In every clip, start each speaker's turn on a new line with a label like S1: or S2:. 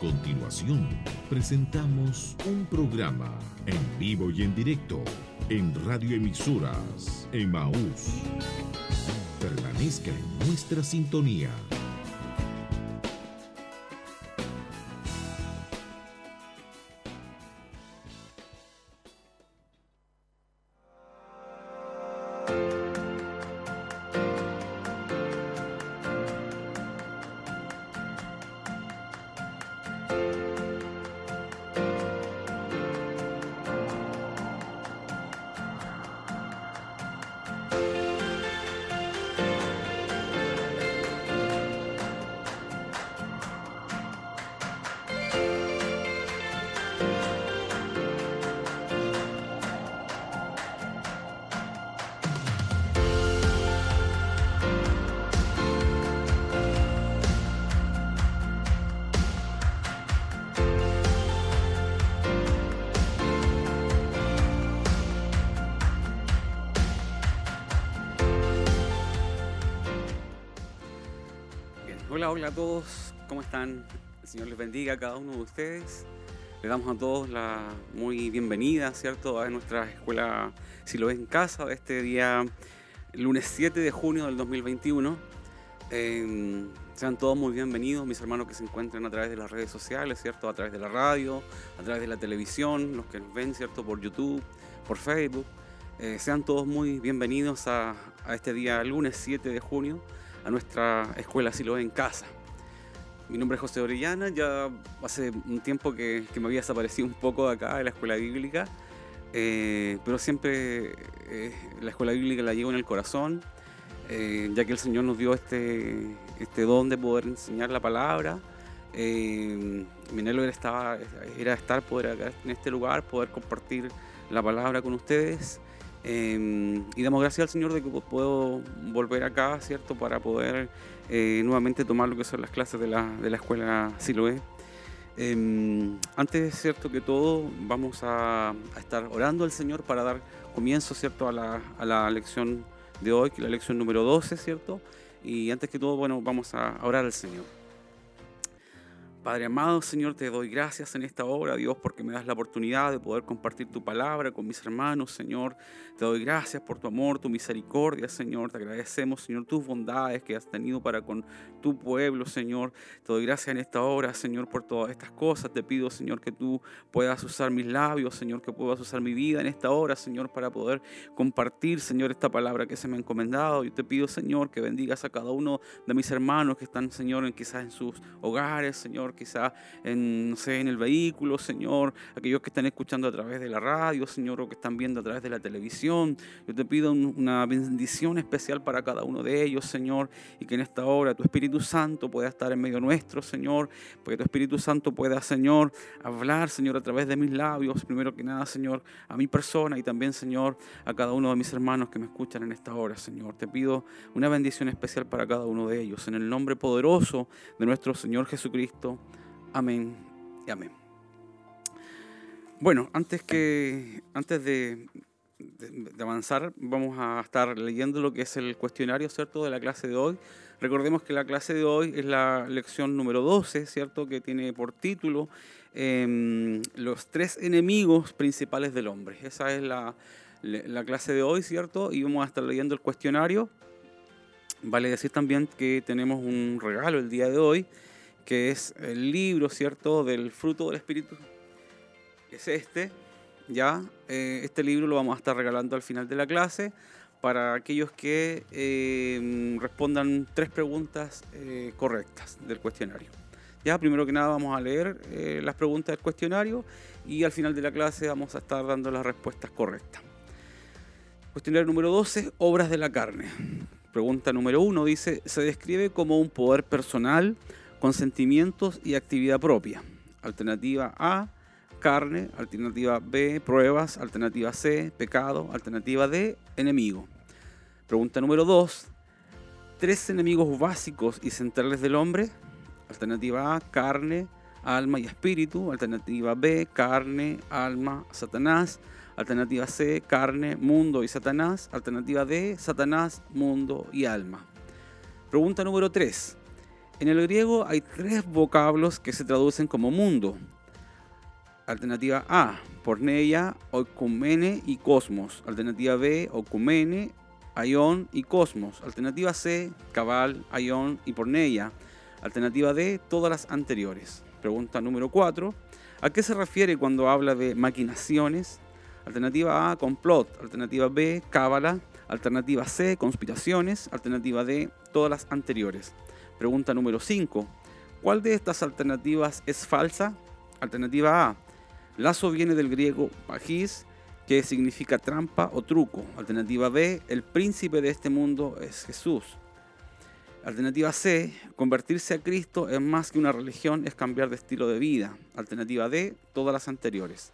S1: continuación, presentamos un programa en vivo y en directo en radioemisoras Emaús. Permanezca en nuestra sintonía.
S2: A cada uno de ustedes. Le damos a todos la muy bienvenida, ¿cierto?, a nuestra escuela Si lo ves en casa, de este día, lunes 7 de junio del 2021. Em, sean todos muy bienvenidos, mis hermanos que se encuentran a través de las redes sociales, ¿cierto?, a través de la radio, a través de la televisión, los que nos ven, ¿cierto?, por YouTube, por Facebook. Eh, sean todos muy bienvenidos a, a este día, lunes 7 de junio a nuestra escuela Silo en casa. Mi nombre es José Orellana, ya hace un tiempo que, me había desaparecido un poco de acá, de la escuela bíblica, eh, pero siempre eh, la escuela bíblica la llevo en el corazón, eh, ya que el Señor nos dio este, este don de poder enseñar la palabra. mi anhelo era, estaba, era estar poder en este lugar, poder compartir la palabra con ustedes. Em, y damos gracias al Señor de que puedo volver acá, ¿cierto? Para poder eh, nuevamente tomar lo que son las clases de la, de la escuela Siloé. Eh, antes, ¿cierto? Que todo, vamos a, estar orando al Señor para dar comienzo, ¿cierto? A la, a la lección de hoy, que es la lección número 12, ¿cierto? Y antes que todo, bueno, vamos a orar al Señor. Padre amado, Señor, te doy gracias en esta hora, Dios, porque me das la oportunidad de poder compartir tu palabra con mis hermanos, Señor. Te doy gracias por tu amor, tu misericordia, Señor. Te agradecemos, Señor, tus bondades que has tenido para con tu pueblo, Señor. Te doy gracias en esta hora, Señor, por todas estas cosas. Te pido, Señor, que tú puedas usar mis labios, Señor, que puedas usar mi vida en esta hora, Señor, para poder compartir, Señor, esta palabra que se me ha encomendado. Yo te pido, Señor, que bendigas a cada uno de mis hermanos que están, Señor, quizás en sus hogares, Señor quizá en, no sé, en el vehículo, Señor, aquellos que están escuchando a través de la radio, Señor, o que están viendo a través de la televisión. Yo te pido una bendición especial para cada uno de ellos, Señor, y que en esta hora tu Espíritu Santo pueda estar en medio nuestro, Señor, porque tu Espíritu Santo pueda, Señor, hablar, Señor, a través de mis labios, primero que nada, Señor, a mi persona y también, Señor, a cada uno de mis hermanos que me escuchan en esta hora, Señor. Te pido una bendición especial para cada uno de ellos, en el nombre poderoso de nuestro Señor Jesucristo. Amén y amén. Bueno, antes, que, antes de, avanzar, vamos a estar leyendo lo que es el cuestionario, ¿cierto?, de la clase de hoy. Recordemos que la clase de hoy es la lección número 12, ¿cierto?, que tiene por título em, Los tres enemigos principales del hombre. Esa es la, la clase de hoy, ¿cierto? Y vamos a estar leyendo el cuestionario. Vale decir también que tenemos un regalo el día de hoy que es el libro, ¿cierto?, del fruto del Espíritu. Es este, ¿ya? Eh, este libro lo vamos a estar regalando al final de la clase para aquellos que eh, respondan tres preguntas eh, correctas del cuestionario. Ya, primero que nada vamos a leer las preguntas del cuestionario y al final de la clase vamos a estar dando las respuestas correctas. Cuestionario número 12, obras de la carne. Pregunta número 1 dice, se describe como un poder personal con sentimientos y actividad propia. Alternativa A, carne. Alternativa B, pruebas. Alternativa C, pecado. Alternativa D, enemigo. Pregunta número 2. Tres enemigos básicos y centrales del hombre. Alternativa A, carne, alma y espíritu. Alternativa B, carne, alma, Satanás. Alternativa C, carne, mundo y Satanás. Alternativa D, Satanás, mundo y alma. Pregunta número 3. En el griego hay tres vocablos que se traducen como mundo. Alternativa A, porneia, oikumene y cosmos. Alternativa B, oikumene, aion y cosmos. Alternativa C, cabal, aion y porneia. Alternativa D, todas las anteriores. Pregunta número 4. ¿A qué se refiere cuando habla de maquinaciones? Alternativa A, complot. Alternativa B, cábala. Alternativa C, conspiraciones. Alternativa D, todas las anteriores. Pregunta número 5. ¿Cuál de estas alternativas es falsa? Alternativa A. Lazo viene del griego pagis, que significa trampa o truco. Alternativa B. El príncipe de este mundo es Jesús. Alternativa C. Convertirse a Cristo es más que una religión, es cambiar de estilo de vida. Alternativa D. Todas las anteriores.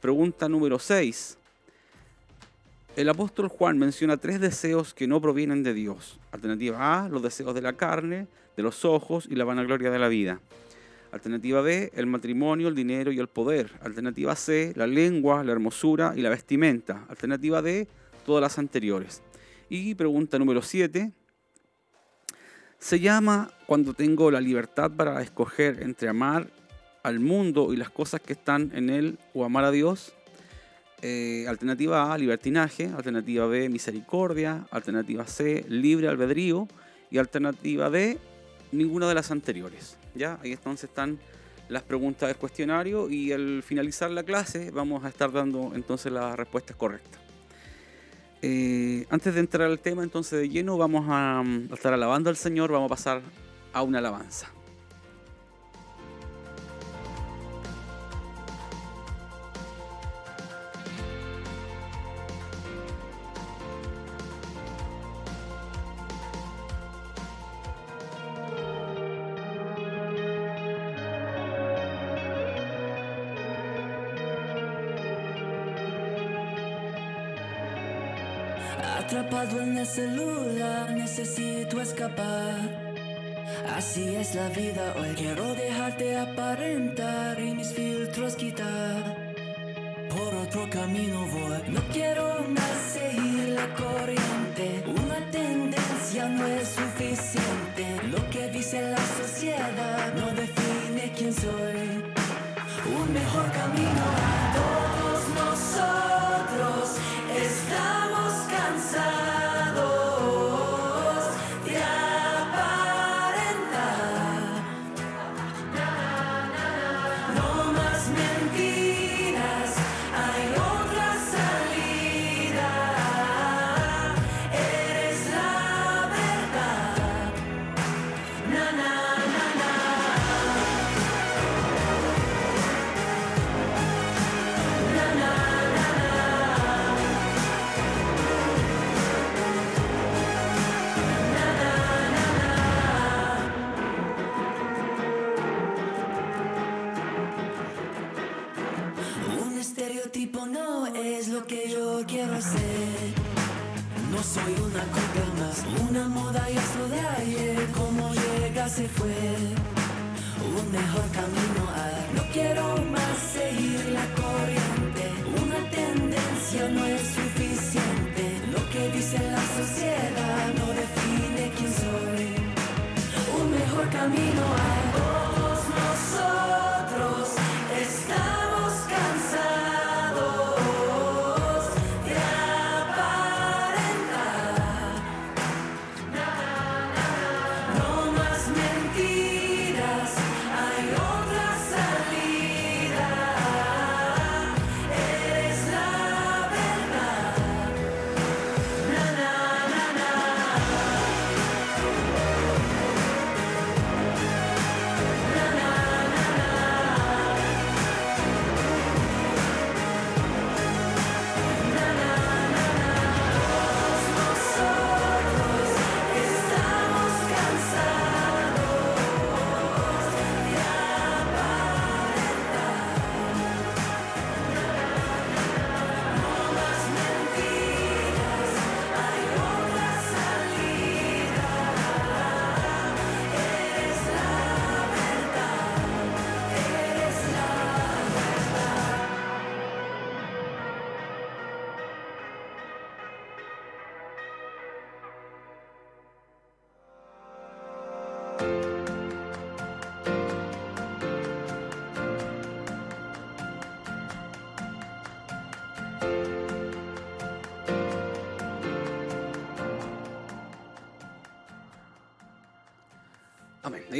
S2: Pregunta número 6. El apóstol Juan menciona tres deseos que no provienen de Dios. Alternativa A, los deseos de la carne, de los ojos y la vanagloria de la vida. Alternativa B, el matrimonio, el dinero y el poder. Alternativa C, la lengua, la hermosura y la vestimenta. Alternativa D, todas las anteriores. Y pregunta número 7. Se llama cuando tengo la libertad para escoger entre amar al mundo y las cosas que están en él o amar a Dios. Eh, alternativa A, libertinaje. Alternativa B, misericordia. Alternativa C, libre albedrío. Y alternativa D, ninguna de las anteriores. ¿ya? Ahí entonces están las preguntas del cuestionario y al finalizar la clase vamos a estar dando entonces las respuestas correctas. Eh, antes de entrar al tema entonces de lleno vamos a, a estar alabando al Señor, vamos a pasar a una alabanza.
S3: Atrapado en el celular, necesito escapar. Así es la vida hoy. Quiero dejarte aparentar y mis filtros quitar. Por otro camino voy. No quiero más seguir la corriente. Una tendencia no es suficiente. Lo que dice la sociedad no define quién soy. Un mejor camino a todos nosotros. Esto de ayer. Como llega se fue. Un mejor camino hay. No quiero más seguir la corriente. Una tendencia no es suficiente. Lo que dice la sociedad no define quién soy. Un mejor camino hay.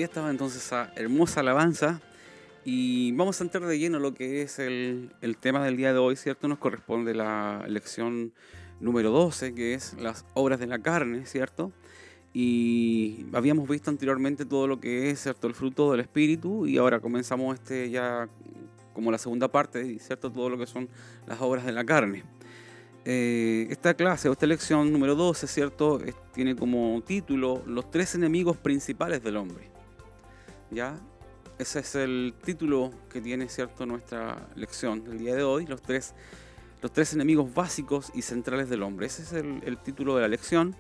S2: Estaba entonces esa hermosa alabanza. Y vamos a entrar de lleno lo que es el, el, tema del día de hoy, ¿cierto? Nos corresponde la lección número 12, que es las obras de la carne, ¿cierto? Y habíamos visto anteriormente todo lo que es, ¿cierto? El fruto del Espíritu y ahora comenzamos este ya como la segunda parte, ¿cierto? Todo lo que son las obras de la carne. Eh, esta clase o esta lección número 12, ¿cierto? tiene como título Los tres enemigos principales del hombre. ¿Ya? Ese es el título que tiene, ¿cierto? Nuestra lección del día de hoy, los tres, los tres enemigos básicos y centrales del hombre. Ese es el, título de la lección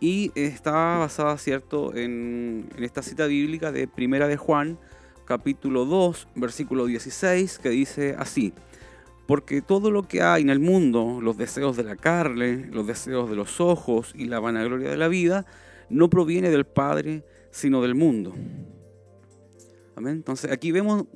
S2: y está basada, ¿cierto?, en, en, esta cita bíblica de Primera de Juan, capítulo 2, versículo 16, que dice así. Porque todo lo que hay en el mundo, los deseos de la carne, los deseos de los ojos y la vanagloria de la vida, no proviene del Padre, sino del mundo. Entonces aquí vemos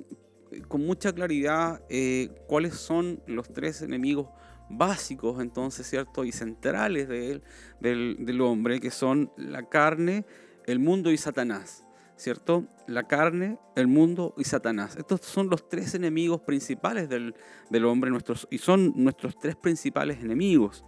S2: con mucha claridad eh, cuáles son los tres enemigos básicos, entonces, ¿cierto? Y centrales del, del hombre, que son la carne, el mundo y Satanás. ¿cierto? La carne, el mundo y Satanás. Estos son los tres enemigos principales del, hombre nuestros, y son nuestros tres principales enemigos.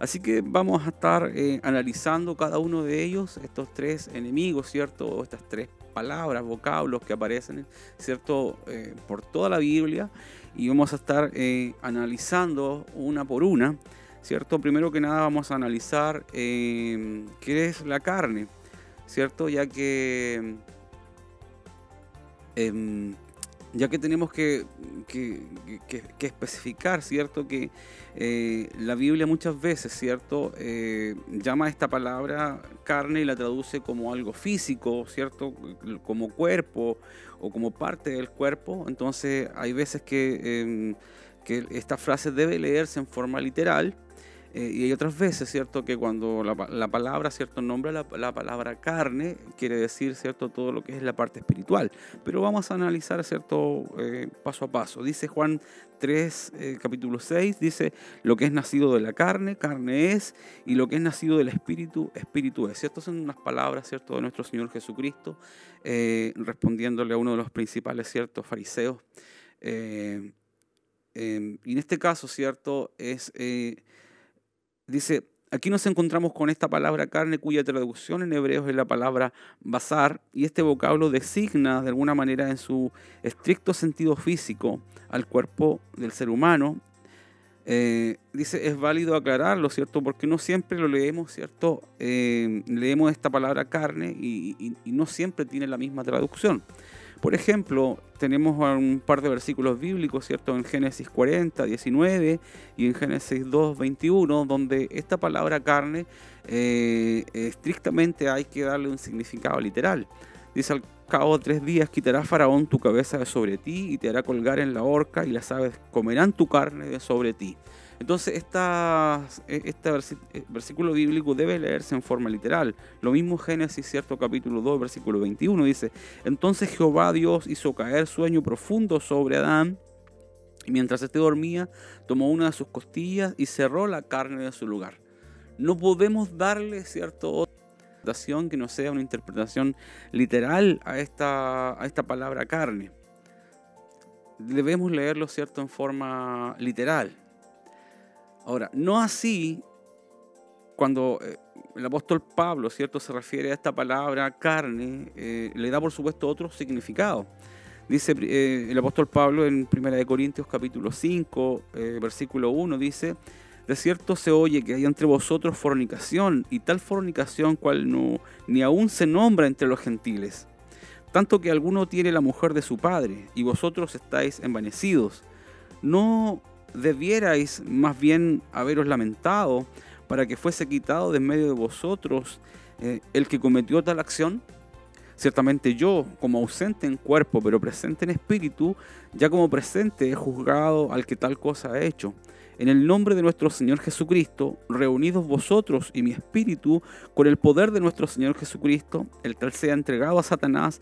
S2: Así que vamos a estar eh, analizando cada uno de ellos, estos tres enemigos, ¿cierto? Estas tres palabras, vocablos que aparecen, ¿cierto? Eh, por toda la Biblia. Y vamos a estar eh, analizando una por una, ¿cierto? Primero que nada vamos a analizar qué es la carne. ¿cierto? Ya que, em, ya que tenemos que, especificar, ¿cierto? Que eh, la Biblia muchas veces, ¿cierto? Eh, llama esta palabra carne y la traduce como algo físico, ¿cierto? Como cuerpo o como parte del cuerpo. Entonces hay veces que, em, que esta frase debe leerse en forma literal eh, y hay otras veces, ¿cierto? Que cuando la, palabra, ¿cierto? Nombra la, palabra carne, quiere decir, ¿cierto? Todo lo que es la parte espiritual. Pero vamos a analizar, ¿cierto? Eh, paso a paso. Dice Juan 3, eh, capítulo 6, dice, lo que es nacido de la carne, carne es, y lo que es nacido del espíritu, espíritu es. Estas son unas palabras, ¿cierto? De nuestro Señor Jesucristo, respondiéndole a uno de los principales, ¿cierto? Fariseos. y en este caso, ¿cierto? Es Dice, aquí nos encontramos con esta palabra carne cuya traducción en hebreo es la palabra bazar y este vocablo designa de alguna manera en su estricto sentido físico al cuerpo del ser humano. Eh, dice, es válido aclararlo, ¿cierto? Porque no siempre lo leemos, ¿cierto? Eh, leemos esta palabra carne y no siempre tiene la misma traducción. Por ejemplo, tenemos un par de versículos bíblicos, ¿cierto? En Génesis 40, 19 y en Génesis 2, 21, donde esta palabra carne eh, estrictamente hay que darle un significado literal. Dice al cabo de tres días quitará Faraón tu cabeza de sobre ti y te hará colgar en la horca y las aves comerán tu carne de sobre ti. Entonces, e, este eh, versículo bíblico debe leerse en forma literal. Lo mismo Génesis, cierto, capítulo 2, versículo 21, dice, entonces Jehová Dios hizo caer sueño profundo sobre Adán, y mientras éste dormía, tomó una de sus costillas y cerró la carne de su lugar. No podemos darle, cierto, que no sea una interpretación literal a esta, a esta palabra carne. Debemos leerlo, cierto, en forma literal. Ahora, no así cuando eh, el apóstol Pablo, ¿cierto?, se refiere a esta palabra carne, eh, le da por supuesto otro significado. Dice eh, el apóstol Pablo en 1 Corintios capítulo 5, versículo 1, dice, de cierto se oye que hay entre vosotros fornicación, y tal fornicación cual no, ni aún se nombra entre los gentiles. Tanto que alguno tiene la mujer de su padre, y vosotros estáis envanecidos. No debierais más bien haberos lamentado para que fuese quitado de en medio de vosotros eh, el que cometió tal acción? Ciertamente yo, como ausente en cuerpo, pero presente en espíritu, ya como presente he juzgado al que tal cosa ha hecho. En el nombre de nuestro Señor Jesucristo, reunidos vosotros y mi espíritu, con el poder de nuestro Señor Jesucristo, el tal sea entregado a Satanás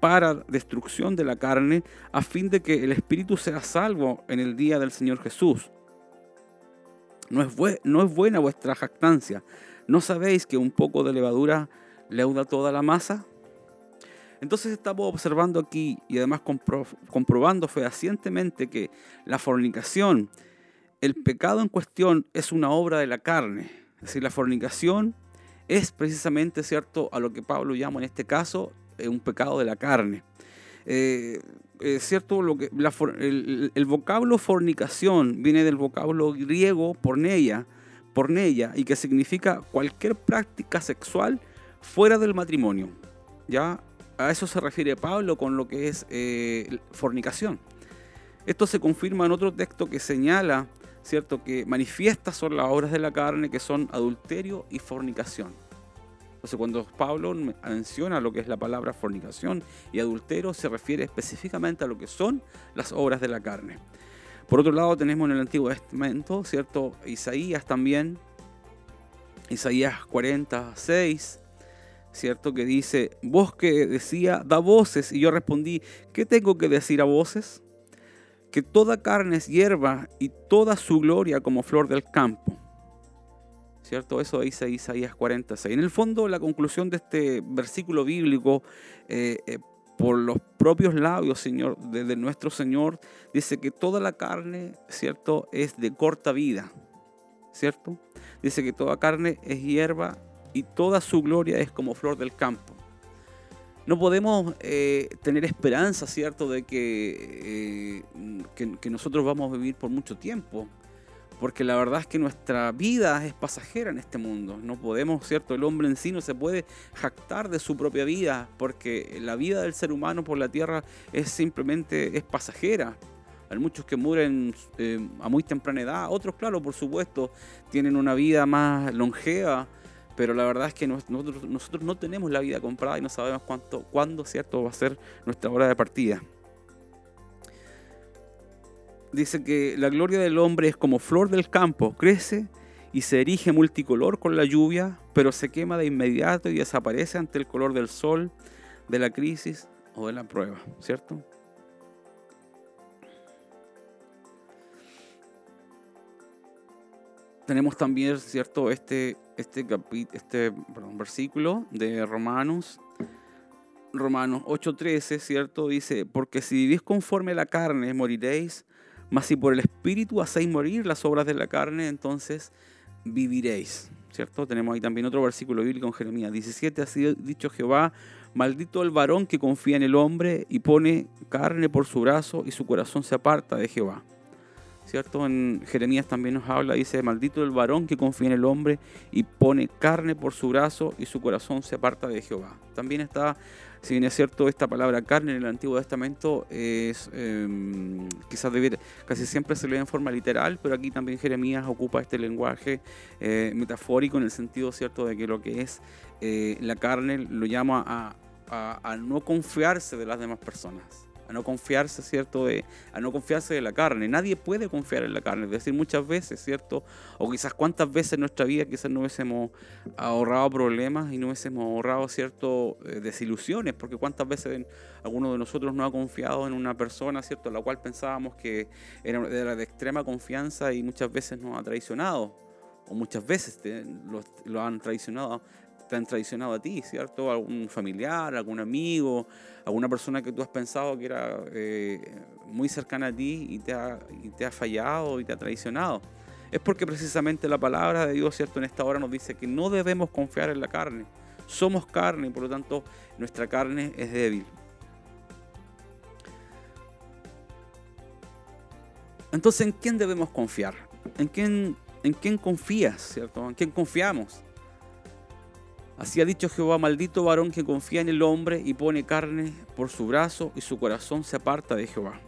S2: para destrucción de la carne, a fin de que el espíritu sea salvo en el día del Señor Jesús. No es, buena vuestra jactancia. ¿No sabéis que un poco de levadura leuda toda la masa? Entonces estamos observando aquí y además comprobando fehacientemente que la fornicación, el pecado en cuestión es una obra de la carne. Es decir, la fornicación es precisamente, ¿cierto?, a lo que Pablo llama en este caso un pecado de la carne. Eh, es cierto, lo que, el, vocablo fornicación viene del vocablo griego porneia, porneia, y que significa cualquier práctica sexual fuera del matrimonio. ¿ya? A eso se refiere Pablo con lo que es eh, fornicación. Esto se confirma en otro texto que señala, ¿cierto?, que manifiesta son las obras de la carne que son adulterio y fornicación. Entonces, cuando Pablo menciona lo que es la palabra fornicación y adulterio, se refiere específicamente a lo que son las obras de la carne. Por otro lado, tenemos en el Antiguo Testamento, ¿cierto? Isaías también, Isaías 46, ¿cierto? Que dice, vos que decía, da voces. Y yo respondí, ¿qué tengo que decir a voces? Que toda carne es hierba y toda su gloria como flor del campo. ¿Cierto? Eso dice Isaías 46. En el fondo, la conclusión de este versículo bíblico, eh, eh, por los propios labios, Señor, de, nuestro Señor, dice que toda la carne, ¿cierto?, es de corta vida. ¿Cierto? Dice que toda carne es hierba y toda su gloria es como flor del campo. No podemos eh, tener esperanza, ¿cierto?, de que, que, que, nosotros vamos a vivir por mucho tiempo, porque la verdad es que nuestra vida es pasajera en este mundo. No podemos, ¿cierto?, el hombre en sí no se puede jactar de su propia vida, porque la vida del ser humano por la tierra es simplemente es pasajera. Hay muchos que mueren eh, a muy temprana edad, otros, claro, por supuesto, tienen una vida más longeva, pero la verdad es que nosotros, nosotros no tenemos la vida comprada y no sabemos cuánto, cuándo cierto va a ser nuestra hora de partida. Dice que la gloria del hombre es como flor del campo, crece y se erige multicolor con la lluvia, pero se quema de inmediato y desaparece ante el color del sol, de la crisis o de la prueba, ¿cierto? tenemos también, ¿cierto? Este, este, este versículo de Romanos, Romanos 8:13, ¿cierto? Dice, porque si vivís conforme a la carne, moriréis, mas si por el Espíritu hacéis morir las obras de la carne, entonces viviréis, ¿cierto? Tenemos ahí también otro versículo bíblico en Jeremías 17, así dicho Jehová, maldito el varón que confía en el hombre y pone carne por su brazo y su corazón se aparta de Jehová. ¿Cierto? En Jeremías también nos habla, dice, maldito el varón que confía en el hombre y pone carne por su brazo y su corazón se aparta de Jehová. También está, si bien es cierto, esta palabra carne en el Antiguo Testamento es, em, quizás debiera, casi siempre se lee en forma literal, pero aquí también Jeremías ocupa este lenguaje eh, metafórico en el sentido, ¿cierto?, de que lo que es eh, la carne lo llama a no confiarse de las demás personas a no confiarse, ¿cierto? De, a no confiarse de la carne. Nadie puede confiar en la carne, es decir, muchas veces, ¿cierto? O quizás cuántas veces en nuestra vida quizás no hubiésemos ahorrado problemas y no hubiésemos ahorrado, ¿cierto? Eh, desilusiones, porque cuántas veces alguno de nosotros no ha confiado en una persona, ¿cierto? La cual pensábamos que era, de extrema confianza y muchas veces nos ha traicionado, o muchas veces lo, lo han traicionado te han traicionado a ti, ¿cierto? Algún familiar, algún amigo, alguna persona que tú has pensado que era eh, muy cercana a ti y te, ha, y te ha fallado y te ha traicionado. Es porque precisamente la palabra de Dios, ¿cierto? En esta hora nos dice que no debemos confiar en la carne. Somos carne y por lo tanto nuestra carne es débil. Entonces, ¿en quién debemos confiar? ¿En quién, en quién confías, ¿cierto? ¿En quién confiamos? Así ha dicho Jehová, maldito varón que confía en el hombre y pone carne por su brazo y su corazón se aparta de Jehová.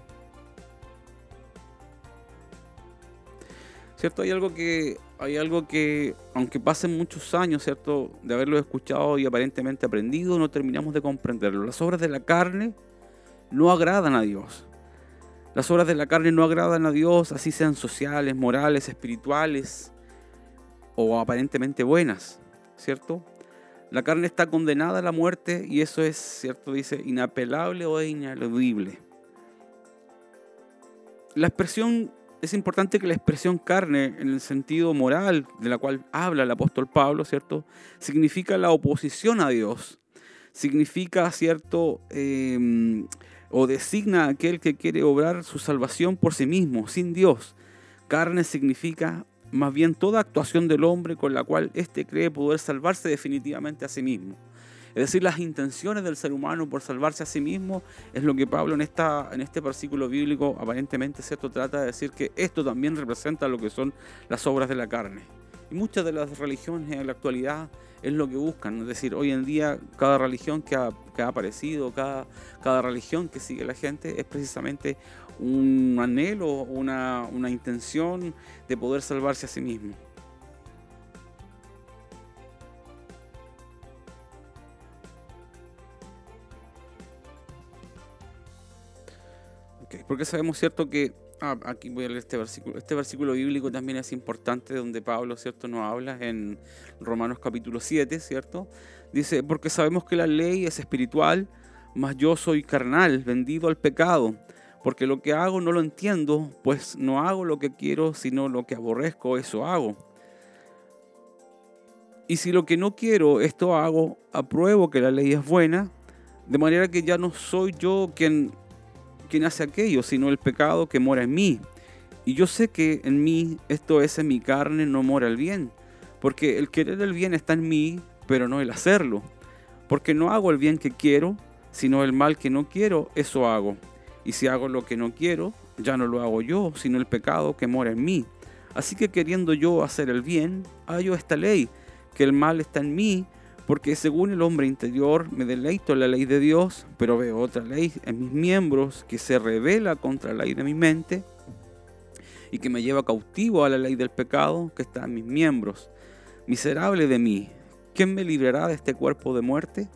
S2: ¿Cierto? Hay algo que, hay algo que, aunque pasen muchos años, ¿cierto? De haberlo escuchado y aparentemente aprendido, no terminamos de comprenderlo. Las obras de la carne no agradan a Dios. Las obras de la carne no agradan a Dios, así sean sociales, morales, espirituales o aparentemente buenas, ¿cierto? La carne está condenada a la muerte y eso es, cierto, dice, inapelable o ineludible. La expresión, es importante que la expresión carne, en el sentido moral de la cual habla el apóstol Pablo, ¿cierto? Significa la oposición a Dios. significa, ¿cierto? Em, o designa a aquel que quiere obrar su salvación por sí mismo, sin Dios. Carne significa más bien toda actuación del hombre con la cual éste cree poder salvarse definitivamente a sí mismo. Es decir, las intenciones del ser humano por salvarse a sí mismo es lo que Pablo en, esta, en este versículo bíblico aparentemente ¿cierto? trata de decir que esto también representa lo que son las obras de la carne. Y muchas de las religiones en la actualidad es lo que buscan. Es decir, hoy en día cada religión que ha, aparecido, cada, cada religión que sigue la gente es precisamente un anhelo, una, una intención de poder salvarse a sí mismo. porque sabemos, ¿cierto?, que ah, aquí voy a leer este versículo. Este versículo bíblico también es importante, donde Pablo, ¿cierto?, nos habla en Romanos capítulo 7, ¿cierto? Dice, porque sabemos que la ley es espiritual, mas yo soy carnal, vendido al pecado, porque lo que hago no lo entiendo, pues no hago lo que quiero, sino lo que aborrezco, eso hago. Y si lo que no quiero, esto hago, apruebo que la ley es buena, de manera que ya no soy yo quien quien hace aquello, sino el pecado que mora en mí. Y yo sé que en mí, esto es en mi carne, no mora el bien. Porque el querer el bien está en mí, pero no el hacerlo. Porque no hago el bien que quiero, sino el mal que no quiero, eso hago. Y si hago lo que no quiero, ya no lo hago yo, sino el pecado que mora en mí. Así que queriendo yo hacer el bien, hallo esta ley, que el mal está en mí, porque según el hombre interior me deleito en la ley de Dios, pero veo otra ley en mis miembros que se revela contra la ley de mi mente y que me lleva cautivo a la ley del pecado que está en mis miembros. Miserable de mí, ¿quién me librará de este cuerpo de muerte?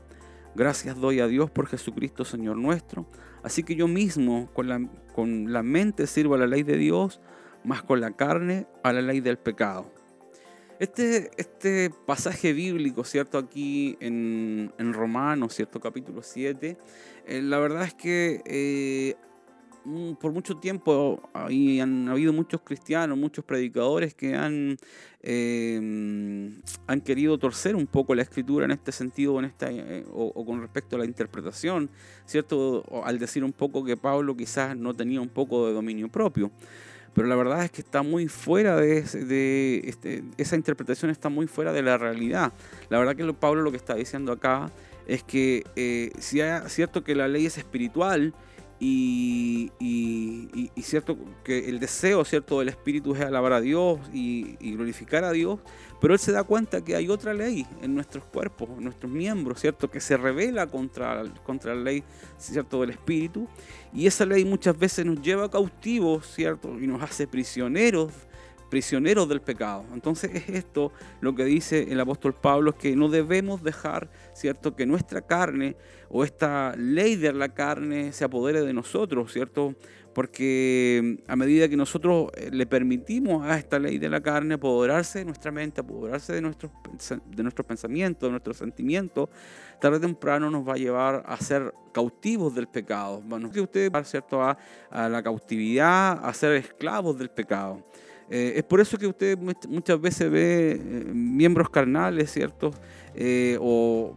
S2: Gracias doy a Dios por Jesucristo Señor nuestro. Así que yo mismo con la, con la mente sirvo a la ley de Dios, más con la carne a la ley del pecado. Este, este pasaje bíblico, ¿cierto? Aquí en, en Romanos, ¿cierto? Capítulo 7, eh, la verdad es que eh, por mucho tiempo ahí han habido muchos cristianos, muchos predicadores que han, em, han querido torcer un poco la escritura en este sentido en esta, eh, o, con respecto a la interpretación, ¿cierto? al decir un poco que Pablo quizás no tenía un poco de dominio propio pero la verdad es que está muy fuera de, de este, esa interpretación está muy fuera de la realidad. La verdad que Pablo lo que está diciendo acá es que eh, si es cierto que la ley es espiritual y, cierto que el deseo cierto del espíritu es alabar a Dios y, glorificar a Dios, pero él se da cuenta que hay otra ley en nuestros cuerpos, en nuestros miembros, cierto, que se revela contra, contra la ley cierto del espíritu y esa ley muchas veces nos lleva cautivos, cierto, y nos hace prisioneros prisioneros del pecado. Entonces es esto lo que dice el apóstol Pablo, que no debemos dejar, ¿cierto?, que nuestra carne o esta ley de la carne se apodere de nosotros, ¿cierto? Porque a medida que nosotros eh, le permitimos a esta ley de la carne apoderarse de nuestra mente, apoderarse de nuestros, de nuestros pensamientos, de nuestros sentimientos, tarde o temprano nos va a llevar a ser cautivos del pecado. Bueno, que usted va. A, a la cautividad, a ser esclavos del pecado. Eh, es por eso que usted muchas veces ve eh, miembros carnales, ¿cierto? Eh, o,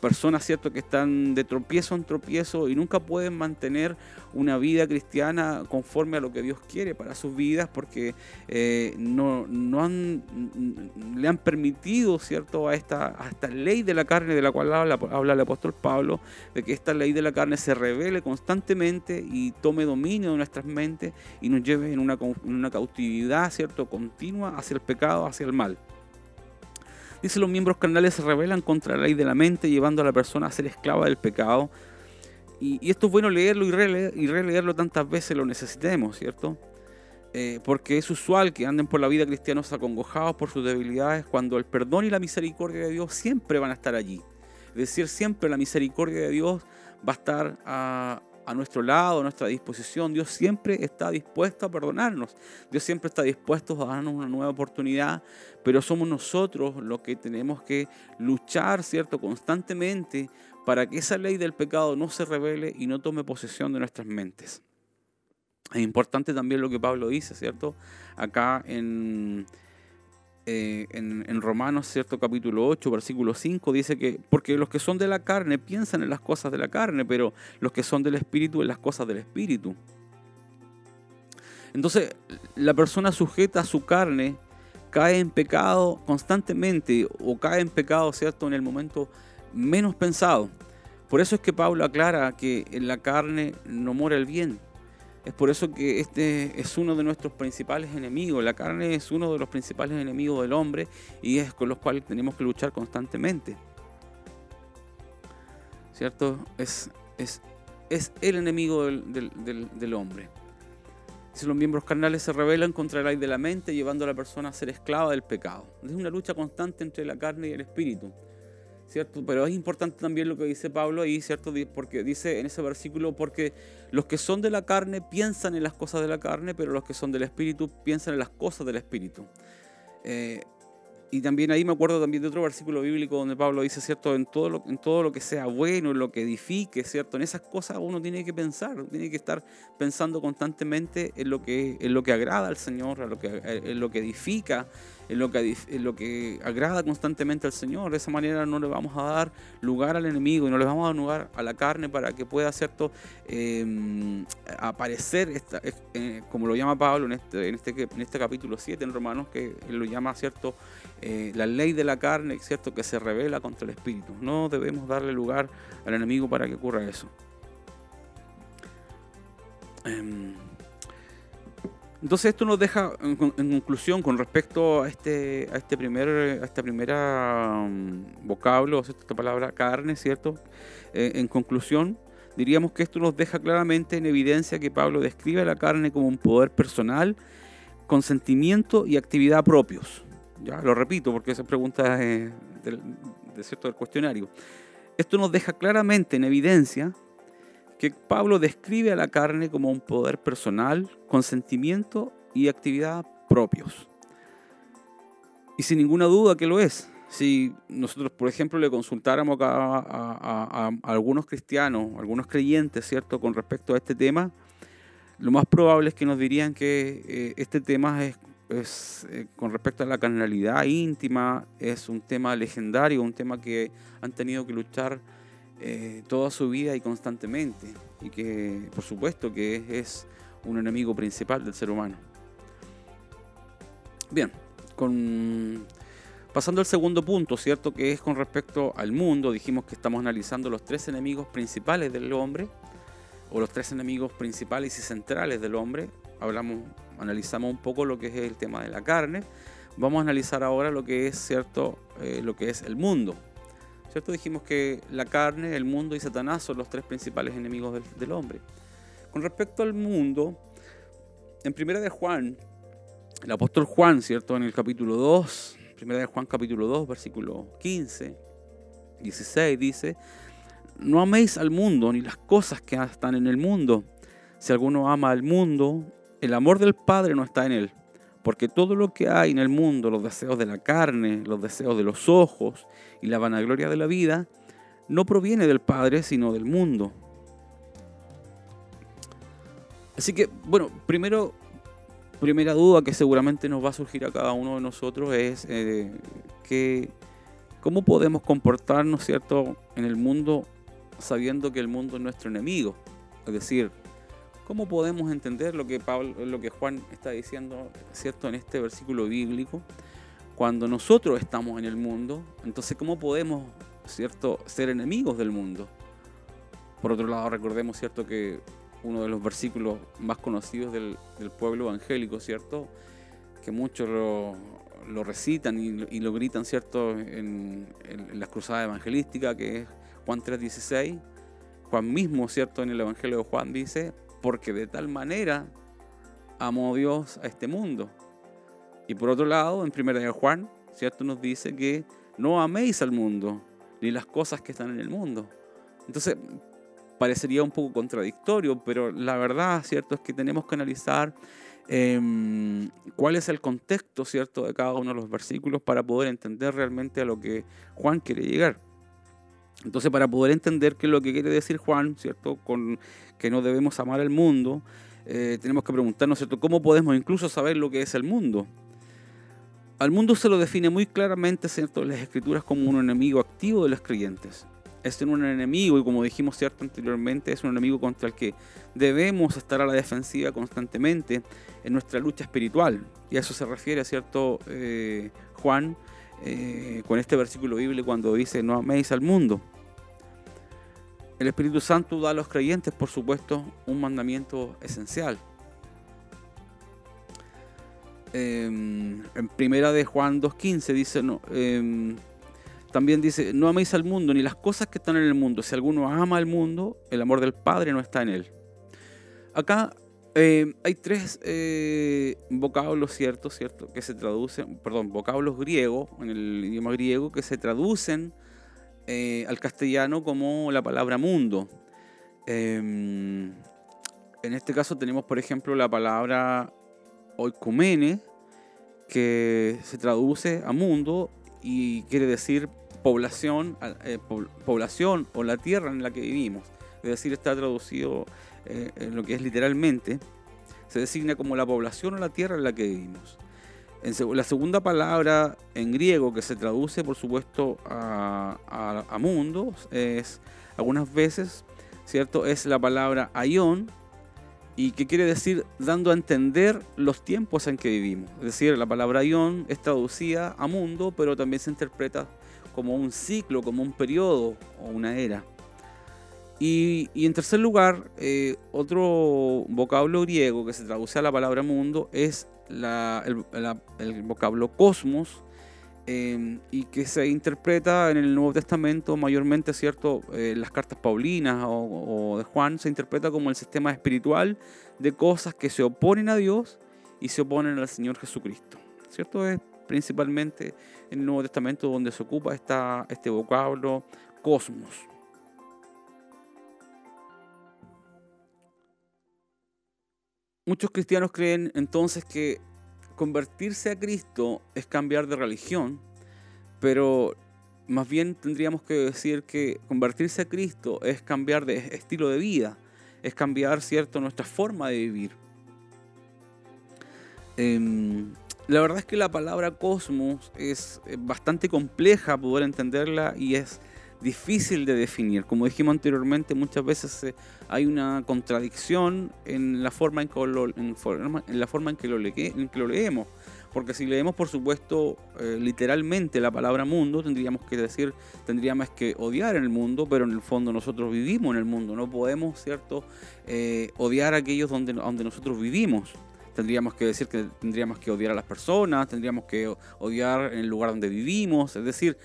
S2: personas cierto que están de tropiezo en tropiezo y nunca pueden mantener una vida cristiana conforme a lo que Dios quiere para sus vidas porque eh, no, no han, le han permitido cierto a esta, a esta ley de la carne de la cual habla, habla el apóstol Pablo de que esta ley de la carne se revele constantemente y tome dominio de nuestras mentes y nos lleve en una, en una cautividad cierto continua hacia el pecado hacia el mal Dice, los miembros carnales se rebelan contra la ley de la mente, llevando a la persona a ser esclava del pecado. Y, esto es bueno leerlo y, releerlo tantas veces lo necesitemos, ¿cierto? Eh, porque es usual que anden por la vida cristianos acongojados por sus debilidades cuando el perdón y la misericordia de Dios siempre van a estar allí. Es decir, siempre la misericordia de Dios va a estar a, a nuestro lado, a nuestra disposición. Dios siempre está dispuesto a perdonarnos. Dios siempre está dispuesto a darnos una nueva oportunidad, pero somos nosotros los que tenemos que luchar, ¿cierto?, constantemente para que esa ley del pecado no se revele y no tome posesión de nuestras mentes. Es importante también lo que Pablo dice, ¿cierto? Acá en, eh, en, Romanos, cierto, capítulo 8, versículo 5, dice que, porque los que son de la carne piensan en las cosas de la carne, pero los que son del Espíritu en las cosas del Espíritu. Entonces, la persona sujeta a su carne cae en pecado constantemente o cae en pecado, ¿cierto?, en el momento menos pensado. Por eso es que Pablo aclara que en la carne no mora el bien, es por eso que este es uno de nuestros principales enemigos. La carne es uno de los principales enemigos del hombre y es con los cuales tenemos que luchar constantemente. ¿Cierto? Es, es, es el enemigo del, del, hombre. Si los miembros carnales se rebelan contra el aire de la mente, llevando a la persona a ser esclava del pecado. Es una lucha constante entre la carne y el espíritu. ¿Cierto? Pero es importante también lo que dice Pablo ahí, ¿cierto? Porque dice en ese versículo, porque los que son de la carne piensan en las cosas de la carne, pero los que son del Espíritu piensan en las cosas del Espíritu. Eh, y también ahí me acuerdo también de otro versículo bíblico donde Pablo dice, ¿cierto? En todo, lo, en todo lo que sea bueno, en lo que edifique, ¿cierto? En esas cosas uno tiene que pensar, tiene que estar pensando constantemente en lo que, en lo que agrada al Señor, en lo que, en lo que edifica, en lo que, lo que agrada constantemente al Señor. De esa manera no le vamos a dar lugar al enemigo y no le vamos a dar lugar a la carne para que pueda, ¿cierto? Em, aparecer, esta, eh, como lo llama Pablo en este, en, este, en este capítulo 7 en Romanos, que él lo llama, ¿cierto? Eh, la ley de la carne, ¿cierto? Que se revela contra el Espíritu. No debemos darle lugar al enemigo para que ocurra eso. Em, entonces esto nos deja en, conclusión con respecto a este, a este primer, a esta primera um, vocablo, esta palabra carne, ¿cierto? Eh, en conclusión, diríamos que esto nos deja claramente en evidencia que Pablo describe a la carne como un poder personal, consentimiento y actividad propios. Ya lo repito porque esa pregunta es del, de cierto del cuestionario. Esto nos deja claramente en evidencia que Pablo describe a la carne como un poder personal, consentimiento y actividad propios. Y sin ninguna duda que lo es. Si nosotros, por ejemplo, le consultáramos a, algunos cristianos, algunos creyentes, ¿cierto?, con respecto a este tema, lo más probable es que nos dirían que eh, este tema es, eh, con respecto a la carnalidad íntima, es un tema legendario, un tema que han tenido que luchar eh, toda su vida y constantemente, y que por supuesto que es, un enemigo principal del ser humano. Bien, con, pasando al segundo punto, ¿cierto? Que es con respecto al mundo, dijimos que estamos analizando los tres enemigos principales del hombre, o los tres enemigos principales y centrales del hombre. Hablamos, analizamos un poco lo que es el tema de la carne. Vamos a analizar ahora lo que es, ¿cierto? Eh, lo que es el mundo, ¿Cierto? Dijimos que la carne, el mundo y Satanás son los tres principales enemigos del, hombre. Con respecto al mundo, en Primera de Juan, el apóstol Juan, ¿cierto? En el capítulo 2, Primera de Juan capítulo 2, versículo 15, 16, dice, no améis al mundo ni las cosas que están en el mundo. Si alguno ama al mundo, el amor del Padre no está en él. Porque todo lo que hay en el mundo, los deseos de la carne, los deseos de los ojos y la vanagloria de la vida, no proviene del Padre, sino del mundo. Así que, bueno, primero, primera duda que seguramente nos va a surgir a cada uno de nosotros es eh, que, cómo podemos comportarnos, ¿cierto?, en el mundo sabiendo que el mundo es nuestro enemigo. Es decir, ¿Cómo podemos entender lo que, Pablo, lo que Juan está diciendo, ¿cierto? En este versículo bíblico, cuando nosotros estamos en el mundo, entonces ¿cómo podemos, ¿cierto?, ser enemigos del mundo. Por otro lado, recordemos, ¿cierto?, que uno de los versículos más conocidos del, pueblo evangélico, ¿cierto?, que muchos lo, recitan y, lo gritan, ¿cierto?, en, en las cruzadas evangelísticas, que es Juan 3.16. Juan mismo, ¿cierto?, en el Evangelio de Juan dice, porque de tal manera amó Dios a este mundo. Y por otro lado, en 1 Juan, ¿cierto? Nos dice que no améis al mundo, ni las cosas que están en el mundo. Entonces, parecería un poco contradictorio, pero la verdad, ¿cierto? Es que tenemos que analizar em, cuál es el contexto, ¿cierto? De cada uno de los versículos para poder entender realmente a lo que Juan quiere llegar. Entonces, para poder entender qué es lo que quiere decir Juan, ¿cierto? Con que no debemos amar al mundo, eh, tenemos que preguntarnos, ¿cierto? ¿Cómo podemos incluso saber lo que es el mundo? al mundo se lo define muy claramente, ¿cierto?, las escrituras como un enemigo activo de los creyentes. Es un enemigo, y como dijimos cierto anteriormente, es un enemigo contra el que debemos estar a la defensiva constantemente en nuestra lucha espiritual. Y a eso se refiere, ¿cierto, eh, Juan, eh, con este versículo bíblico cuando dice, no améis al mundo. El Espíritu Santo da a los creyentes, por supuesto, un mandamiento esencial. Em, en primera de Juan 2.15 dice, no, em, también dice, no améis al mundo ni las cosas que están en el mundo. Si alguno ama al mundo, el amor del Padre no está en él. Acá em, hay tres eh, vocablos ciertos, ¿cierto? Que se traducen, perdón, vocablos griegos, en el idioma griego, que se traducen eh, al castellano como la palabra mundo. en este caso tenemos, por ejemplo, la palabra oikumene, que se traduce a mundo y quiere decir población, eh, población o la tierra en la que vivimos. Es decir, está traducido eh, en lo que es literalmente. Se designa como la población o la tierra en la que vivimos. En la segunda palabra en griego que se traduce, por supuesto, a, mundo, es algunas veces, ¿cierto? Es la palabra aion, y que quiere decir dando a entender los tiempos en que vivimos. Es decir, la palabra aion es traducida a mundo, pero también se interpreta como un ciclo, como un periodo o una era. Y, en tercer lugar, eh, otro vocablo griego que se traduce a la palabra mundo es el, vocablo cosmos, em, y que se interpreta en el Nuevo Testamento mayormente, ¿cierto? Eh, las cartas paulinas o, de Juan se interpreta como el sistema espiritual de cosas que se oponen a Dios y se oponen al Señor Jesucristo, ¿cierto? Es principalmente en el Nuevo Testamento donde se ocupa esta, este vocablo cosmos. Muchos cristianos creen entonces que convertirse a Cristo es cambiar de religión, pero más bien tendríamos que decir que convertirse a Cristo es cambiar de estilo de vida, es cambiar, ¿cierto?, nuestra forma de vivir. Em, la verdad es que la palabra cosmos es bastante compleja poder entenderla y es difícil de definir. Como dijimos anteriormente, muchas veces hay una contradicción en la forma en que lo, en, la forma en que lo, leemos. Porque si leemos, por supuesto, eh, literalmente la palabra mundo, tendríamos que decir, tendríamos que odiar el mundo, pero en el fondo nosotros vivimos en el mundo. No podemos, ¿cierto?, eh, odiar aquellos donde, donde nosotros vivimos tendríamos que decir que tendríamos que odiar a las personas, tendríamos que odiar en el lugar donde vivimos, es decir,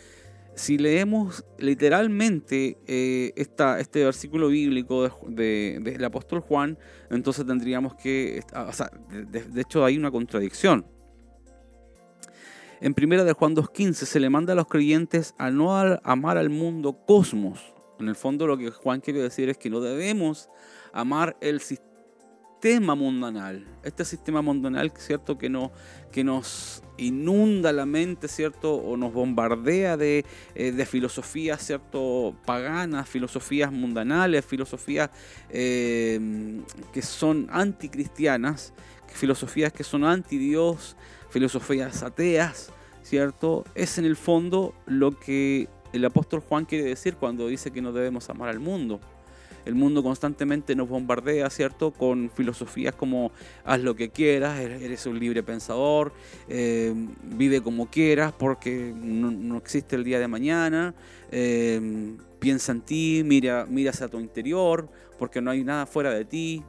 S2: si leemos literalmente eh, este versículo bíblico del apóstol Juan, entonces tendríamos que, o sea, de, hecho hay una contradicción. En primera de Juan 2.15 se le manda a los creyentes a no amar al mundo cosmos. En el fondo lo que Juan quiere decir es que no debemos amar el sistema sistema mundanal, este sistema mundanal, ¿cierto? Que, no, que nos inunda la mente, ¿cierto? O nos bombardea de, eh, de filosofías, ¿cierto? Paganas, filosofías mundanales, filosofías eh, que son anticristianas, filosofías que son anti Dios, filosofías ateas, ¿cierto? Es en el fondo lo que el apóstol Juan quiere decir cuando dice que no debemos amar al mundo el mundo constantemente nos bombardea, ¿cierto? Con filosofías como haz lo que quieras, eres un libre pensador, eh, vive como quieras porque no, existe el día de mañana, eh, piensa en ti, mira, mira hacia tu interior porque no hay nada fuera de ti.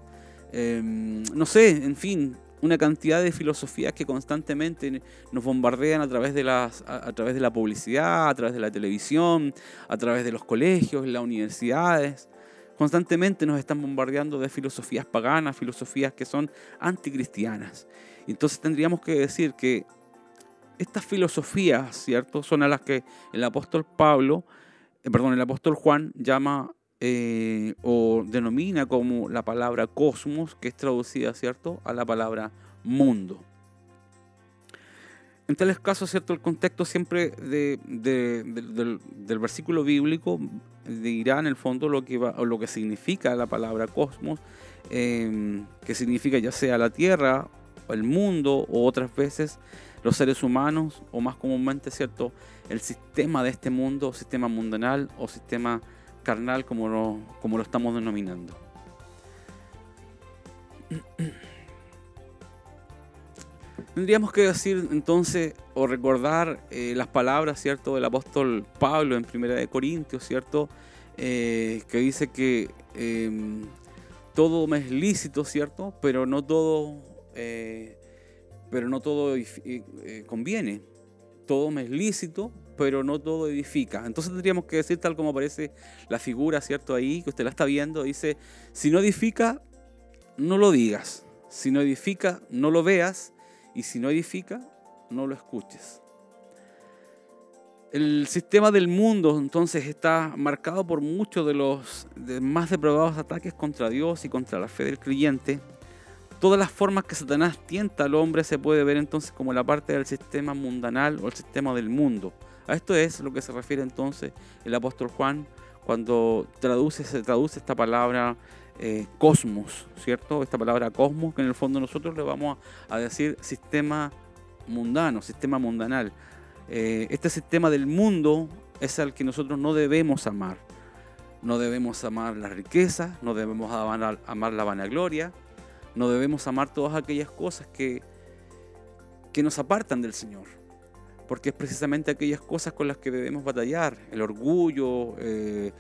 S2: Eh, no sé, en fin, una cantidad de filosofías que constantemente nos bombardean a través de las a, través de la publicidad, a través de la televisión, a través de los colegios, las universidades. Constantemente nos están bombardeando de filosofías paganas, filosofías que son anticristianas. Entonces tendríamos que decir que estas filosofías, ¿cierto? Son a las que el apóstol Pablo, eh, perdón, el apóstol Juan llama eh, o denomina como la palabra cosmos, que es traducida, ¿cierto?, a la palabra mundo. En tales casos, ¿cierto? El contexto siempre del, versículo bíblico dirá en el fondo lo que, significa la palabra cosmos, em, que significa ya sea la tierra, el mundo, o otras veces los seres humanos, o más comúnmente, ¿cierto? El sistema de este mundo, sistema mundanal o sistema carnal, como lo estamos denominando. Tendríamos que decir entonces o recordar eh, las palabras, ¿cierto?, del apóstol Pablo en Primera de Corintios, ¿cierto?, eh, que dice que em, todo me es lícito, ¿cierto?, pero no todo, eh, pero no todo conviene. Todo me es lícito, pero no todo edifica. Entonces tendríamos que decir tal como aparece la figura, ¿cierto?, ahí, que usted la está viendo, dice, si no edifica, no lo digas. Si no edifica, no lo veas y si no edifica, no lo escuches. El sistema del mundo entonces está marcado por muchos de los más depravados ataques contra Dios y contra la fe del creyente. Todas las formas que Satanás tienta al hombre se puede ver entonces como la parte del sistema mundanal o el sistema del mundo. A esto es lo que se refiere entonces el apóstol Juan cuando traduce, se traduce esta palabra eh, cosmos, ¿cierto? Esta palabra cosmos, que en el fondo nosotros le vamos a, decir sistema mundano, sistema mundanal. Eh, este sistema del mundo es al que nosotros no debemos amar. No debemos amar la riqueza, no debemos amar, la vanagloria, no debemos amar todas aquellas cosas que, que nos apartan del Señor. Porque es precisamente aquellas cosas con las que debemos batallar. El orgullo, eh,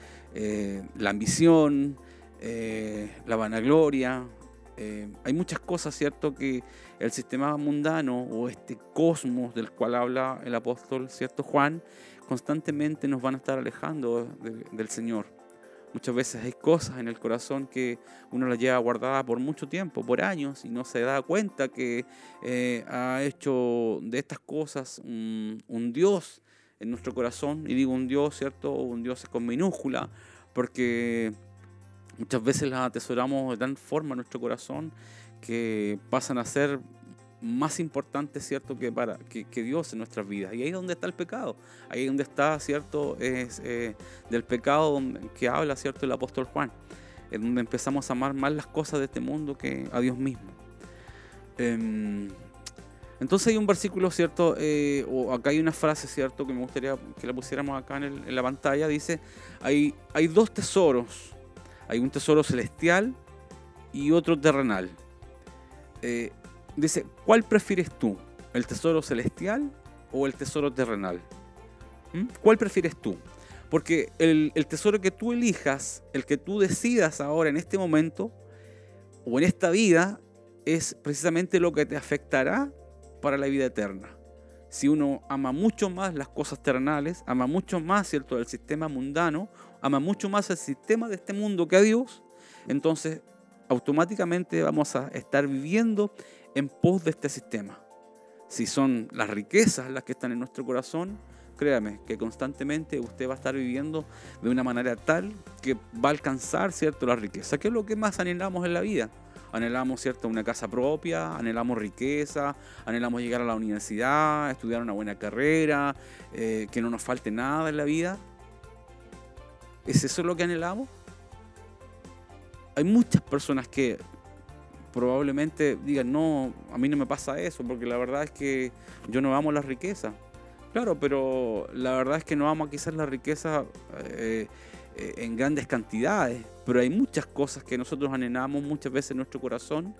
S2: la ambición, eh, la vanagloria. Eh, hay muchas cosas, ¿cierto?, que el sistema mundano o este cosmos del cual habla el apóstol, ¿cierto, Juan, constantemente nos van a estar alejando del Señor. Muchas veces hay cosas en el corazón que uno las lleva guardada por mucho tiempo, por años, y no se da cuenta que eh, ha hecho de estas cosas un, un, Dios en nuestro corazón. Y digo un Dios, ¿cierto? Un Dios con minúscula, porque Muchas veces las atesoramos de tal forma en nuestro corazón que pasan a ser más importantes, ¿cierto?, que, para, que, Dios en nuestras vidas. Y ahí es donde está el pecado. Ahí es donde está, ¿cierto?, es eh, del pecado que habla, ¿cierto?, el apóstol Juan. Es donde empezamos a amar más las cosas de este mundo que a Dios mismo. Em, entonces hay un versículo, ¿cierto? Eh, o acá hay una frase, ¿cierto? Que me gustaría que la pusiéramos acá en, en la pantalla. Dice, hay, hay dos tesoros hay un tesoro celestial y otro terrenal. Eh, dice, ¿cuál prefieres tú? ¿El tesoro celestial o el tesoro terrenal? ¿Mm? ¿Cuál prefieres tú? Porque el, el, tesoro que tú elijas, el que tú decidas ahora en este momento o en esta vida, es precisamente lo que te afectará para la vida eterna. Si uno ama mucho más las cosas terrenales, ama mucho más ¿cierto? el sistema mundano ama mucho más el sistema de este mundo que a Dios, entonces automáticamente vamos a estar viviendo en pos de este sistema. Si son las riquezas las que están en nuestro corazón, créame que constantemente usted va a estar viviendo de una manera tal que va a alcanzar cierto la riqueza, que es lo que más anhelamos en la vida. Anhelamos cierto una casa propia, anhelamos riqueza, anhelamos llegar a la universidad, estudiar una buena carrera, eh, que no nos falte nada en la vida. ¿Es eso lo que anhelamos? Hay muchas personas que probablemente digan, no, a mí no me pasa eso, porque la verdad es que yo no amo la riqueza. Claro, pero la verdad es que no amo quizás la riqueza eh, eh, en grandes cantidades, pero hay muchas cosas que nosotros anhelamos muchas veces en nuestro corazón